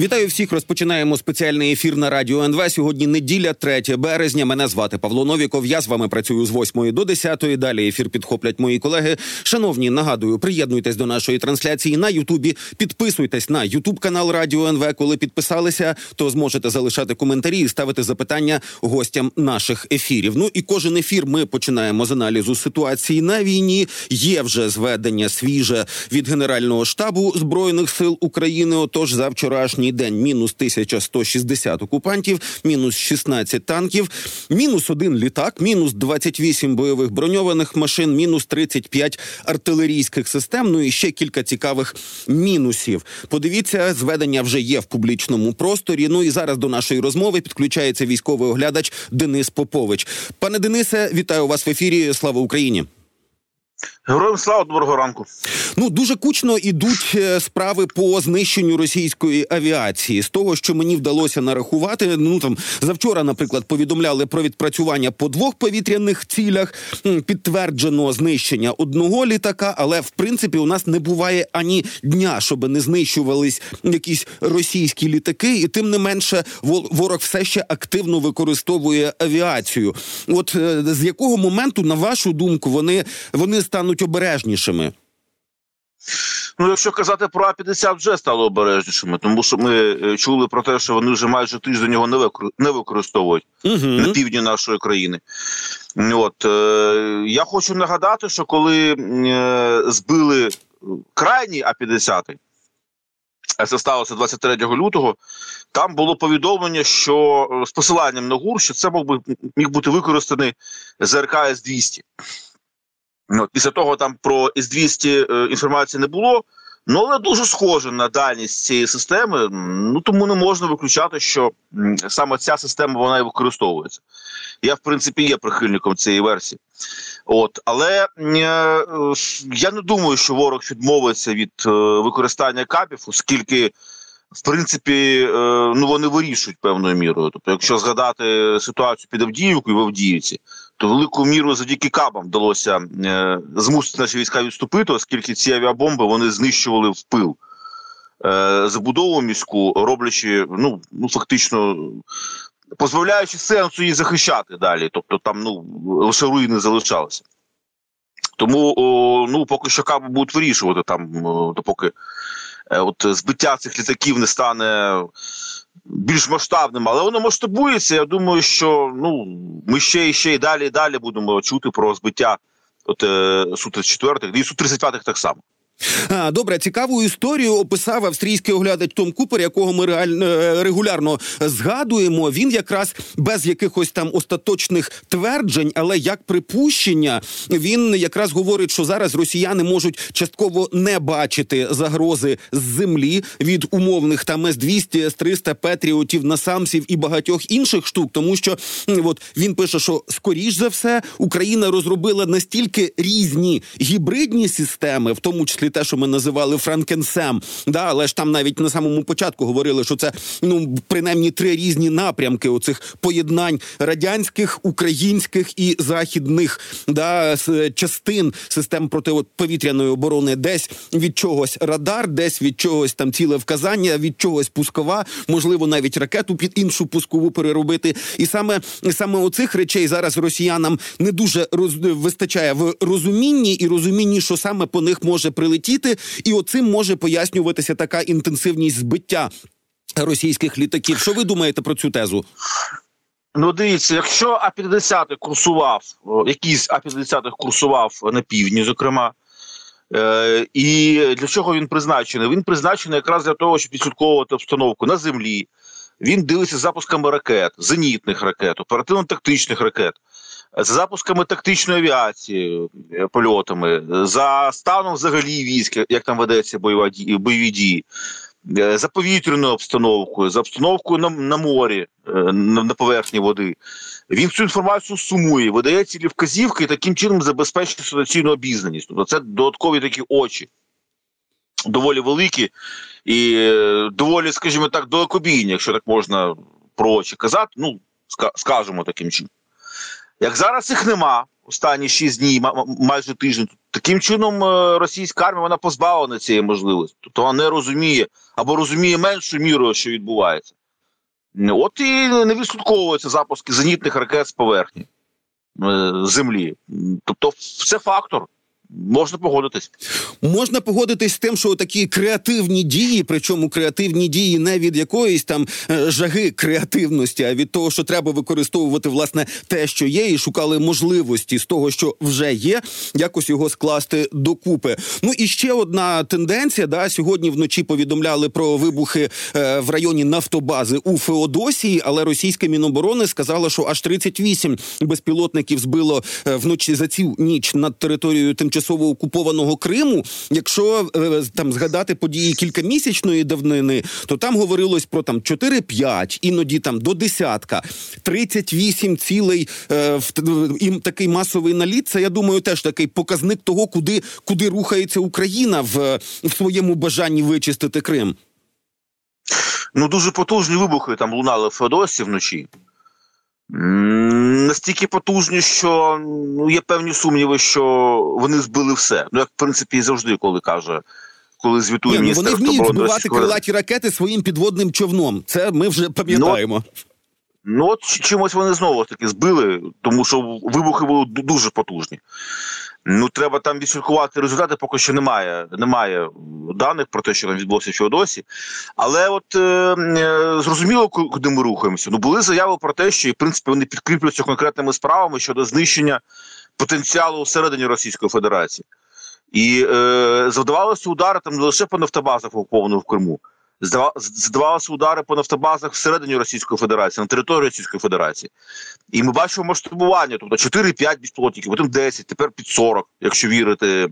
Вітаю всіх. Розпочинаємо спеціальний ефір на радіо НВ. Сьогодні неділя, 3 березня. Мене звати Павло Новіков. Я з вами працюю з 8 до 10. Далі ефір підхоплять мої колеги. Шановні, нагадую, приєднуйтесь до нашої трансляції на Ютубі. Підписуйтесь на Ютуб канал Радіо НВ. Коли підписалися, то зможете залишати коментарі і ставити запитання гостям наших ефірів. Ну і кожен ефір ми починаємо з аналізу ситуації на війні. Є вже зведення свіже від Генерального штабу збройних сил України. Отож, за вчорашній день мінус 1160 окупантів, мінус 16 танків, мінус один літак, мінус 28 бойових броньованих машин, мінус 35 артилерійських систем. Ну і ще кілька цікавих мінусів. Подивіться, зведення вже є в публічному просторі. Ну і зараз до нашої розмови підключається військовий оглядач Денис Попович. Пане Денисе, вітаю вас в ефірі. Слава Україні. Героям слава доброго ранку. Ну дуже кучно ідуть е, справи по знищенню російської авіації. З того, що мені вдалося нарахувати, ну там завчора, наприклад, повідомляли про відпрацювання по двох повітряних цілях. Підтверджено знищення одного літака, але в принципі у нас не буває ані дня, щоб не знищувались якісь російські літаки, і тим не менше, ворог все ще активно використовує авіацію. От е, з якого моменту, на вашу думку, вони вони стануть обережнішими? Ну, якщо казати про А 50 вже стало обережнішими, тому що ми е, чули про те, що вони вже майже тиждень його не використовують угу. на півдні нашої країни. От е, я хочу нагадати, що коли е, збили крайній А 50 а це сталося 23 лютого. Там було повідомлення, що з посиланням на ГУР, що це мог би міг бути використаний ЗРК С 200 Ну, Після того там про С-200 е, інформації не було, ну але дуже схоже на дальність цієї системи. Ну тому не можна виключати, що саме ця система вона і використовується. Я, в принципі, є прихильником цієї версії. От, Але е, я не думаю, що ворог відмовиться від е, використання капів, оскільки. В принципі, е, ну вони вирішують певною мірою. Тобто, якщо згадати ситуацію під Авдіївкою в Авдіївці, то велику міру завдяки кабам вдалося е, змусити наші війська відступити, оскільки ці авіабомби вони знищували в пил е, забудову міську, роблячи ну ну фактично позбавляючи сенсу її захищати далі. Тобто там ну лише руїни залишалися. Тому ну поки що каби будуть вирішувати там, допоки от збиття цих літаків не стане більш масштабним, але воно масштабується. Я думаю, що ну ми ще і ще і далі і далі будемо чути про збиття от е, су 34 і су 35 так само. Добре, цікаву історію описав австрійський оглядач Том Купер, якого ми реально е, регулярно згадуємо. Він якраз без якихось там остаточних тверджень, але як припущення, він якраз говорить, що зараз росіяни можуть частково не бачити загрози з землі від умовних там С-200, С-300, Петріотів, NASAMSів і багатьох інших штук, тому що от він пише, що скоріш за все Україна розробила настільки різні гібридні системи, в тому числі те, що ми називали FrankenSAM. Да, але ж там навіть на самому початку говорили, що це ну принаймні три різні напрямки оцих поєднань радянських, українських і західних да, частин систем протиповітряної оборони, десь від чогось радар, десь від чогось там ціле вказання, від чогось пускова, можливо, навіть ракету під іншу пускову переробити. І саме саме оцих речей зараз росіянам не дуже роз вистачає в розумінні і розумінні, що саме по них може прилетіти летіти, і оцим може пояснюватися така інтенсивність збиття російських літаків. Що ви думаєте про цю тезу? Ну, дивіться, якщо А-50 курсував, якийсь А-50 курсував на півдні, зокрема, е, і для чого він призначений? Він призначений якраз для того, щоб відслідковувати обстановку на землі. Він дивиться запусками ракет, зенітних ракет, оперативно-тактичних ракет за запусками тактичної авіації, е, польотами, за станом взагалі військ, як там ведеться бойові дії, е, за повітряною обстановкою, за обстановкою на на морі, е, на, поверхні води. Він цю інформацію сумує, видає цілі вказівки і таким чином забезпечує ситуаційну обізнаність. Тобто це додаткові такі очі. Доволі великі і доволі, скажімо так, далекобійні, якщо так можна про очі казати. Ну скажемо таким чином. Як зараз їх нема, останні 6 днів, майже тиждень, Таким чином, е, російська армія вона позбавлена цієї можливості. Тобто вона не розуміє або розуміє меншу міру, що відбувається. От і не відслідковуються запуски зенітних ракет з поверхні е, землі. Тобто, це фактор. Можна погодитись, можна погодитись з тим, що такі креативні дії, причому креативні дії не від якоїсь там е, жаги креативності, а від того, що треба використовувати власне те, що є, і шукали можливості з того, що вже є, якось його скласти докупи. Ну і ще одна тенденція. Да, сьогодні вночі повідомляли про вибухи е, в районі Нафтобази у Феодосії, але російське міноборони сказало, що аж 38 безпілотників збило е, вночі за цю ніч над територією тимчасово тимчасово окупованого Криму. Якщо е, там згадати події кількамісячної давнини, то там говорилось про там 4-5, іноді там до десятка, 38 цілей е, і такий масовий наліт. Це я думаю, теж такий показник того, куди куди рухається Україна в, в своєму бажанні вичистити Крим. Ну дуже потужні вибухи там лунали в Феодосі вночі. Настільки потужні, що ну, є певні сумніви, що вони збили все. Ну, як в принципі і завжди, коли каже, коли звітує Ні. Ну, вони вміють збивати крилаті ракети своїм підводним човном. Це ми вже пам'ятаємо. Ну, ну от чимось вони знову таки збили, тому що вибухи були дуже потужні. Ну, треба там відслідкувати результати, поки що немає. Немає даних про те, що там відбулося в Феодосі. Але от е, е, зрозуміло, куди ми рухаємося. Ну були заяви про те, що і в принципі вони підкріплюються конкретними справами щодо знищення потенціалу всередині Російської Федерації. І е, завдавалися удари там не лише по нафтобазах окупованих в Криму, здавалися удари по нафтобазах всередині Російської Федерації, на території Російської Федерації. І ми бачимо масштабування, тобто 4-5 безпілотників, потім 10, тепер під 40, якщо вірити.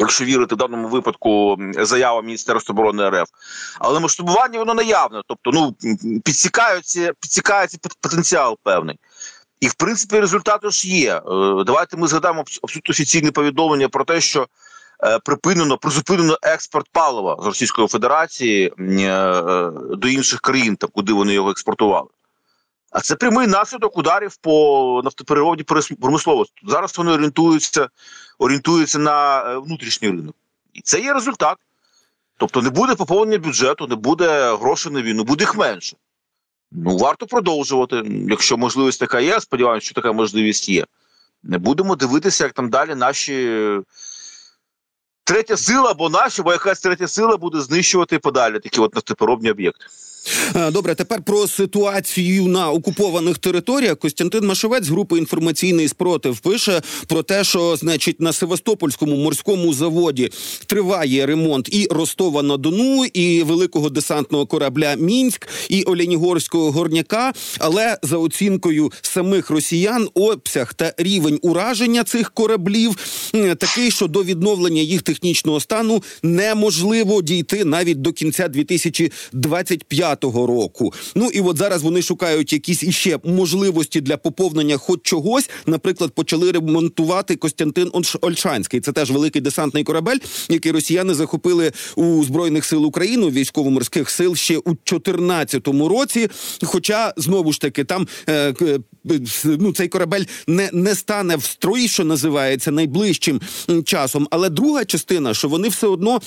Якщо вірити в даному випадку заявам Міністерства оборони РФ, але масштабування воно наявне, тобто ну підсікається, підсікається потенціал певний. І в принципі результати ж є. Е, давайте ми згадаємо абсолютно офіційне повідомлення про те, що припинено призупинено експорт палива з Російської Федерації е, е, до інших країн, там куди вони його експортували. А це прямий наслідок ударів по нафтопереробній промисловості. Зараз вони орієнтуються орієнтуються на внутрішній ринок. І це є результат. Тобто не буде поповнення бюджету, не буде грошей на війну, буде їх менше. Ну, варто продовжувати. Якщо можливість така є, сподіваюся, що така можливість є. Не будемо дивитися, як там далі наші третя сила або наша, бо якась третя сила буде знищувати подалі такі от нафтопереробні об'єкти. Е, добре, тепер про ситуацію на окупованих територіях. Костянтин Машевець групи інформаційний спротив пише про те, що значить на Севастопольському морському заводі триває ремонт і Ростова на Дону, і великого десантного корабля Мінськ, і Олянігорського горняка. Але за оцінкою самих росіян, обсяг та рівень ураження цих кораблів такий, що до відновлення їх технічного стану неможливо дійти навіть до кінця 2025 2020 року. Ну і от зараз вони шукають якісь іще можливості для поповнення, хоч чогось. Наприклад, почали ремонтувати Костянтин Ольшанський. Це теж великий десантний корабель, який росіяни захопили у збройних сил України військово-морських сил ще у 2014 році. Хоча знову ж таки там е, ну цей корабель не, не стане в строї, що називається найближчим часом. Але друга частина, що вони все одно.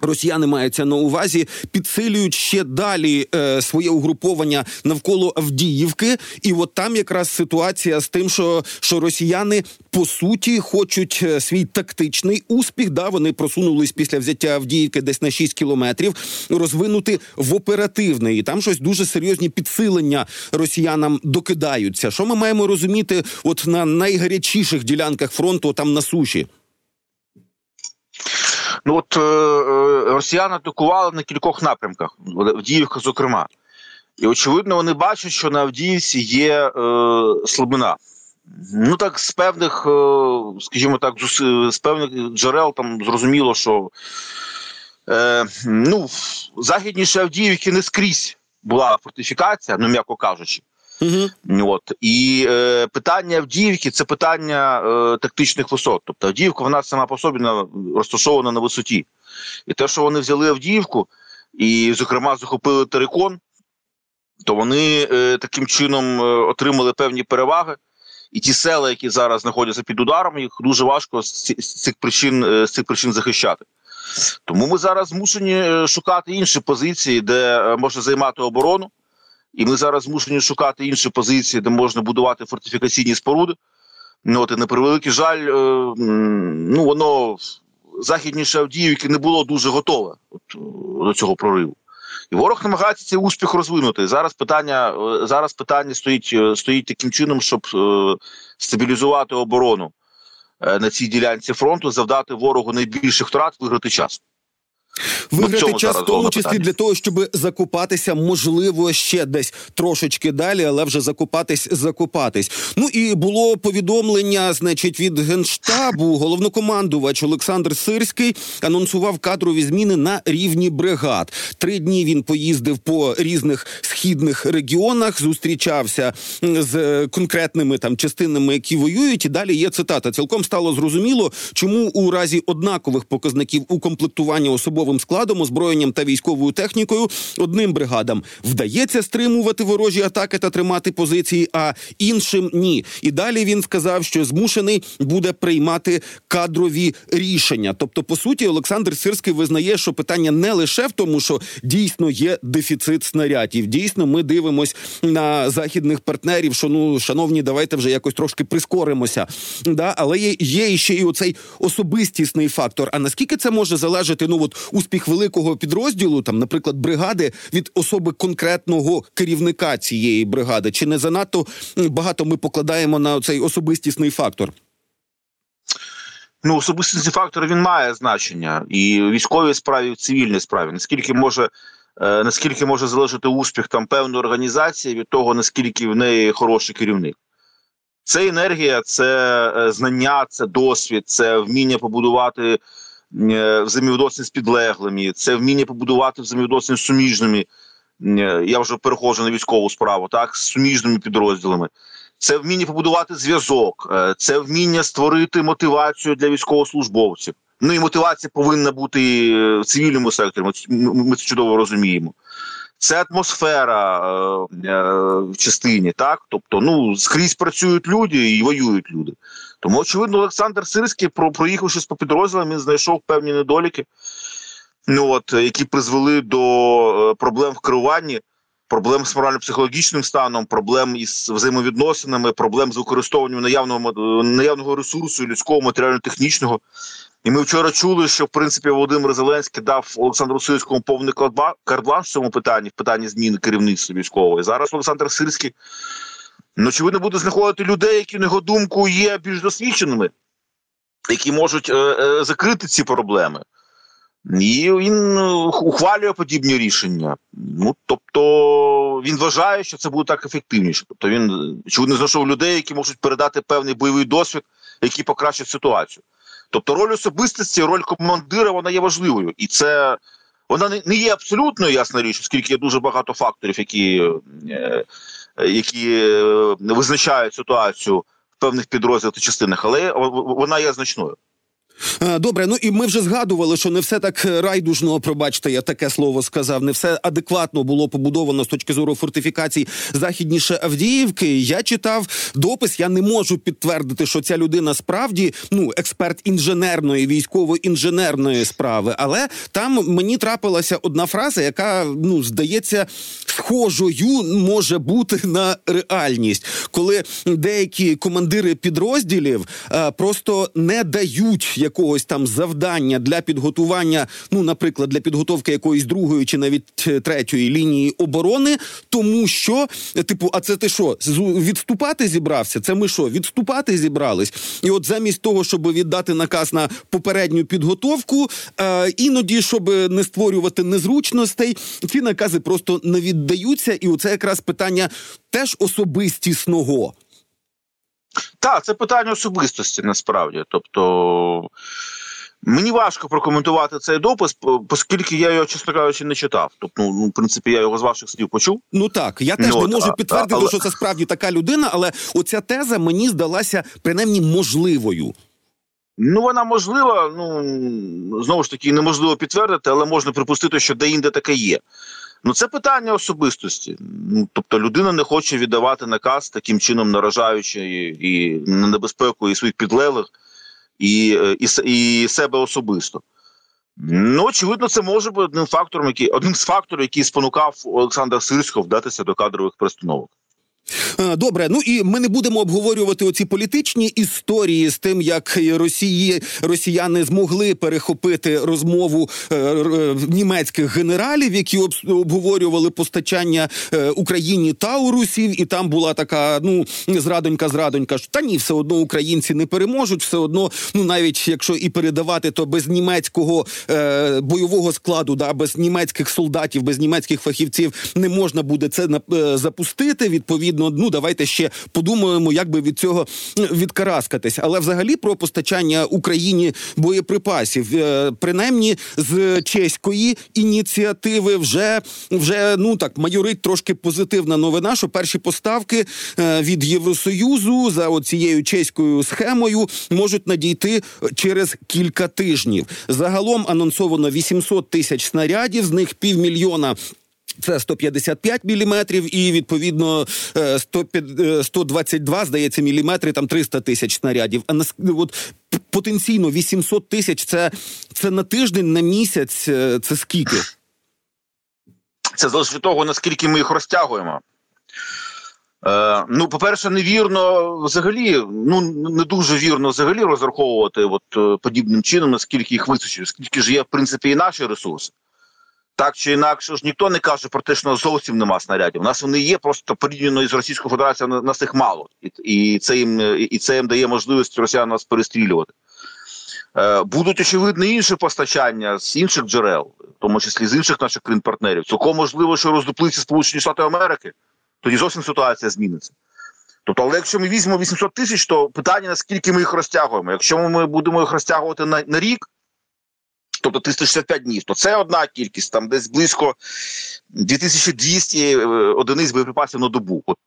Росіяни маються на увазі, підсилюють ще далі е, своє угруповання навколо Авдіївки, і от там якраз ситуація з тим, що що росіяни по суті хочуть е, свій тактичний успіх. Да, вони просунулись після взяття Авдіївки десь на 6 кілометрів, розвинути в оперативний. І там щось дуже серйозні підсилення росіянам докидаються. Що ми маємо розуміти, от на найгарячіших ділянках фронту, там на суші. Ну от е, е, атакували на кількох напрямках, Авдіївка, зокрема. І очевидно, вони бачать, що на Авдіївці є е, слабина. Ну так, з певних, е, скажімо так, з певних джерел там зрозуміло, що е, ну, західніше Авдіївки не скрізь була фортифікація, ну м'яко кажучи. Угу. От і е, питання Авдіївки це питання е, тактичних висот. Тобто Авдіївка вона сама по собі розташована на висоті, і те, що вони взяли Авдіївку, і, зокрема, захопили Терикон, то вони е, таким чином е, отримали певні переваги. і ті села, які зараз знаходяться під ударом, їх дуже важко з цих причин з цих причин захищати. Тому ми зараз змушені шукати інші позиції, де можна займати оборону, і ми зараз змушені шукати інші позиції, де можна будувати фортифікаційні споруди. Ну, от, і на превеликий жаль, ну воно західніше Авдіївки не було дуже готове от, до цього прориву. І ворог намагається цей успіх розвинути. Зараз питання зараз питання стоїть стоїть таким чином, щоб е, стабілізувати оборону е, на цій ділянці фронту, завдати ворогу найбільших втрат, виграти час. Виграти ну, час в тому числі питання. для того, щоб закопатися, можливо, ще десь трошечки далі, але вже закопатись, закопатись. Ну і було повідомлення, значить, від генштабу. Головнокомандувач Олександр Сирський анонсував кадрові зміни на рівні бригад. Три дні він поїздив по різних східних регіонах, зустрічався з конкретними там частинами, які воюють. І далі є цитата. Цілком стало зрозуміло, чому у разі однакових показників укомплектування особового особовим складом, озброєнням та військовою технікою одним бригадам вдається стримувати ворожі атаки та тримати позиції, а іншим ні. І далі він сказав, що змушений буде приймати кадрові рішення. Тобто, по суті, Олександр Сирський визнає, що питання не лише в тому, що дійсно є дефіцит снарядів. Дійсно, ми дивимось на західних партнерів, що ну шановні, давайте вже якось трошки прискоримося. Да, але є, є ще і оцей особистісний фактор. А наскільки це може залежати? Ну от успіх великого підрозділу, там, наприклад, бригади від особи конкретного керівника цієї бригади, чи не занадто багато ми покладаємо на цей особистісний фактор? Ну, особистісний фактор він має значення і в військовій справі, і в цивільній справі. Наскільки може е, наскільки може залежати успіх там певної організації від того, наскільки в неї хороший керівник? Це енергія, це е, знання, це досвід, це вміння побудувати Е, взаємовідносин з підлеглими, це вміння побудувати взаємовідносини з суміжними. Е, я вже переходжу на військову справу, так з суміжними підрозділами. Це вміння побудувати зв'язок, е, це вміння створити мотивацію для військовослужбовців. Ну і мотивація повинна бути в цивільному секторі. Ми це чудово розуміємо. Це атмосфера е, е, в частині, так тобто, ну скрізь працюють люди і воюють люди. Тому, очевидно, Олександр Сирський, про проїхавшись по підрозділам, він знайшов певні недоліки, ну от які призвели до е, проблем в керуванні, проблем з морально-психологічним станом, проблем із взаємовідносинами, проблем з використовуванням наявного наявного ресурсу, людського, матеріально-технічного. І ми вчора чули, що в принципі Володимир Зеленський дав Олександру Сирському повний карт-бланш в цьому питанні, в питанні зміни керівництва військового. І Зараз Олександр Сирський ну, очевидно буде знаходити людей, які на його думку є більш досвідченими, які можуть е, е, закрити ці проблеми. І він е, ухвалює подібні рішення. Ну тобто він вважає, що це буде так ефективніше. Тобто він очевидно знайшов людей, які можуть передати певний бойовий досвід, який покращить ситуацію. Тобто, роль особистості, роль командира вона є важливою, і це вона не є абсолютно ясна річ, оскільки є дуже багато факторів, які е, які е, визначають ситуацію в певних підрозділах та частинах, але вона є значною. Е, добре, ну і ми вже згадували, що не все так райдужно, пробачте, я таке слово сказав. Не все адекватно було побудовано з точки зору фортифікацій західніше Авдіївки. Я читав допис. Я не можу підтвердити, що ця людина справді ну експерт інженерної військово-інженерної справи. Але там мені трапилася одна фраза, яка ну здається схожою може бути на реальність, коли деякі командири підрозділів е, просто не дають якогось там завдання для підготування, ну, наприклад, для підготовки якоїсь другої чи навіть е, третьої лінії оборони, тому що, типу, а це ти що, відступати зібрався? Це ми що, відступати зібрались? І от замість того, щоб віддати наказ на попередню підготовку, е, іноді, щоб не створювати незручностей, ці накази просто не віддаються, і оце якраз питання теж особистісного. Так, це питання особистості насправді. Тобто мені важко прокоментувати цей допис, оскільки я його, чесно кажучи, не читав. Тобто, ну, в принципі, я його з ваших слів почув. Ну так, я теж ну, не можу підтвердити, але... що це справді така людина, але оця теза мені здалася принаймні можливою. Ну, вона можлива, ну знову ж таки, неможливо підтвердити, але можна припустити, що деінде таке є. Ну це питання особистості. Ну тобто людина не хоче віддавати наказ таким чином, наражаючи і, на небезпеку і своїх підлеглих, і, і, і себе особисто. Ну, очевидно, це може бути одним фактором, який одним з факторів, який спонукав Олександра Сирського вдатися до кадрових перестановок. Е, добре, ну і ми не будемо обговорювати оці політичні історії з тим, як Росії росіяни змогли перехопити розмову е, е, німецьких генералів, які обговорювали постачання Україні таурусів, і там була така ну зрадонька, зрадонька та ні, все одно українці не переможуть. Все одно, ну навіть якщо і передавати, то без німецького е, бойового складу, да без німецьких солдатів, без німецьких фахівців не можна буде це е, запустити. Відповідно відповідно, ну давайте ще подумаємо, як би від цього відкараскатись. Але взагалі про постачання Україні боєприпасів, е, принаймні з чеської ініціативи, вже вже ну так майорить трошки позитивна новина. Що перші поставки е, від Євросоюзу за оцією чеською схемою можуть надійти через кілька тижнів. Загалом анонсовано 800 тисяч снарядів, з них півмільйона це 155 міліметрів, і відповідно 122, е, здається, міліметри, там 300 тисяч снарядів. А на от потенційно 800 тисяч. Це це на тиждень, на місяць. Е, це скільки? Це залежить від того, наскільки ми їх розтягуємо. Е, Ну, по-перше, невірно взагалі, ну не дуже вірно взагалі розраховувати от е, подібним чином, наскільки їх вистачить, скільки ж є в принципі і наші ресурси. Так чи інакше ж ніхто не каже про те, що зовсім нема снарядів. У нас вони є просто порівняно із Російською Федерацією нас їх мало, і і це їм і це їм дає можливість росіян нас перестрілювати. Е, Будуть очевидно інші постачання з інших джерел, в тому числі з інших наших країн партнерів. Цілком можливо, що роздуплиться Сполучені Штати Америки, тоді зовсім ситуація зміниться. Тобто, але якщо ми візьмемо 800 тисяч, то питання наскільки ми їх розтягуємо. Якщо ми будемо їх розтягувати на, на рік тобто 365 днів, то це одна кількість, там десь близько 2200 е, одиниць боєприпасів на добу. От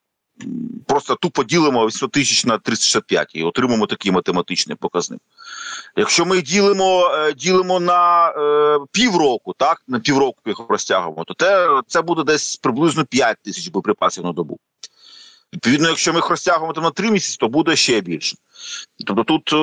Просто тупо ділимо 800 тисяч на 365 і отримаємо такий математичний показник. Якщо ми ділимо е, ділимо на е, півроку, так на півроку їх розтягуємо, то те, це буде десь приблизно 5 тисяч боєприпасів на добу. Відповідно, якщо ми їх розтягуємо на 3 місяці, то буде ще більше. Тобто тут е,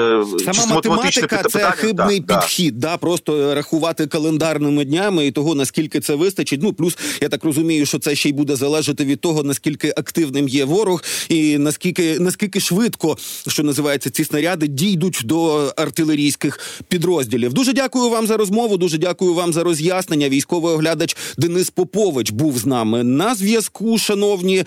е сама математика це питання, хибний да, підхід, да. да просто рахувати календарними днями і того наскільки це вистачить. Ну плюс я так розумію, що це ще й буде залежати від того, наскільки активним є ворог, і наскільки наскільки швидко що називається ці снаряди дійдуть до артилерійських підрозділів. Дуже дякую вам за розмову. Дуже дякую вам за роз'яснення. Військовий оглядач Денис Попович був з нами на зв'язку. Шановні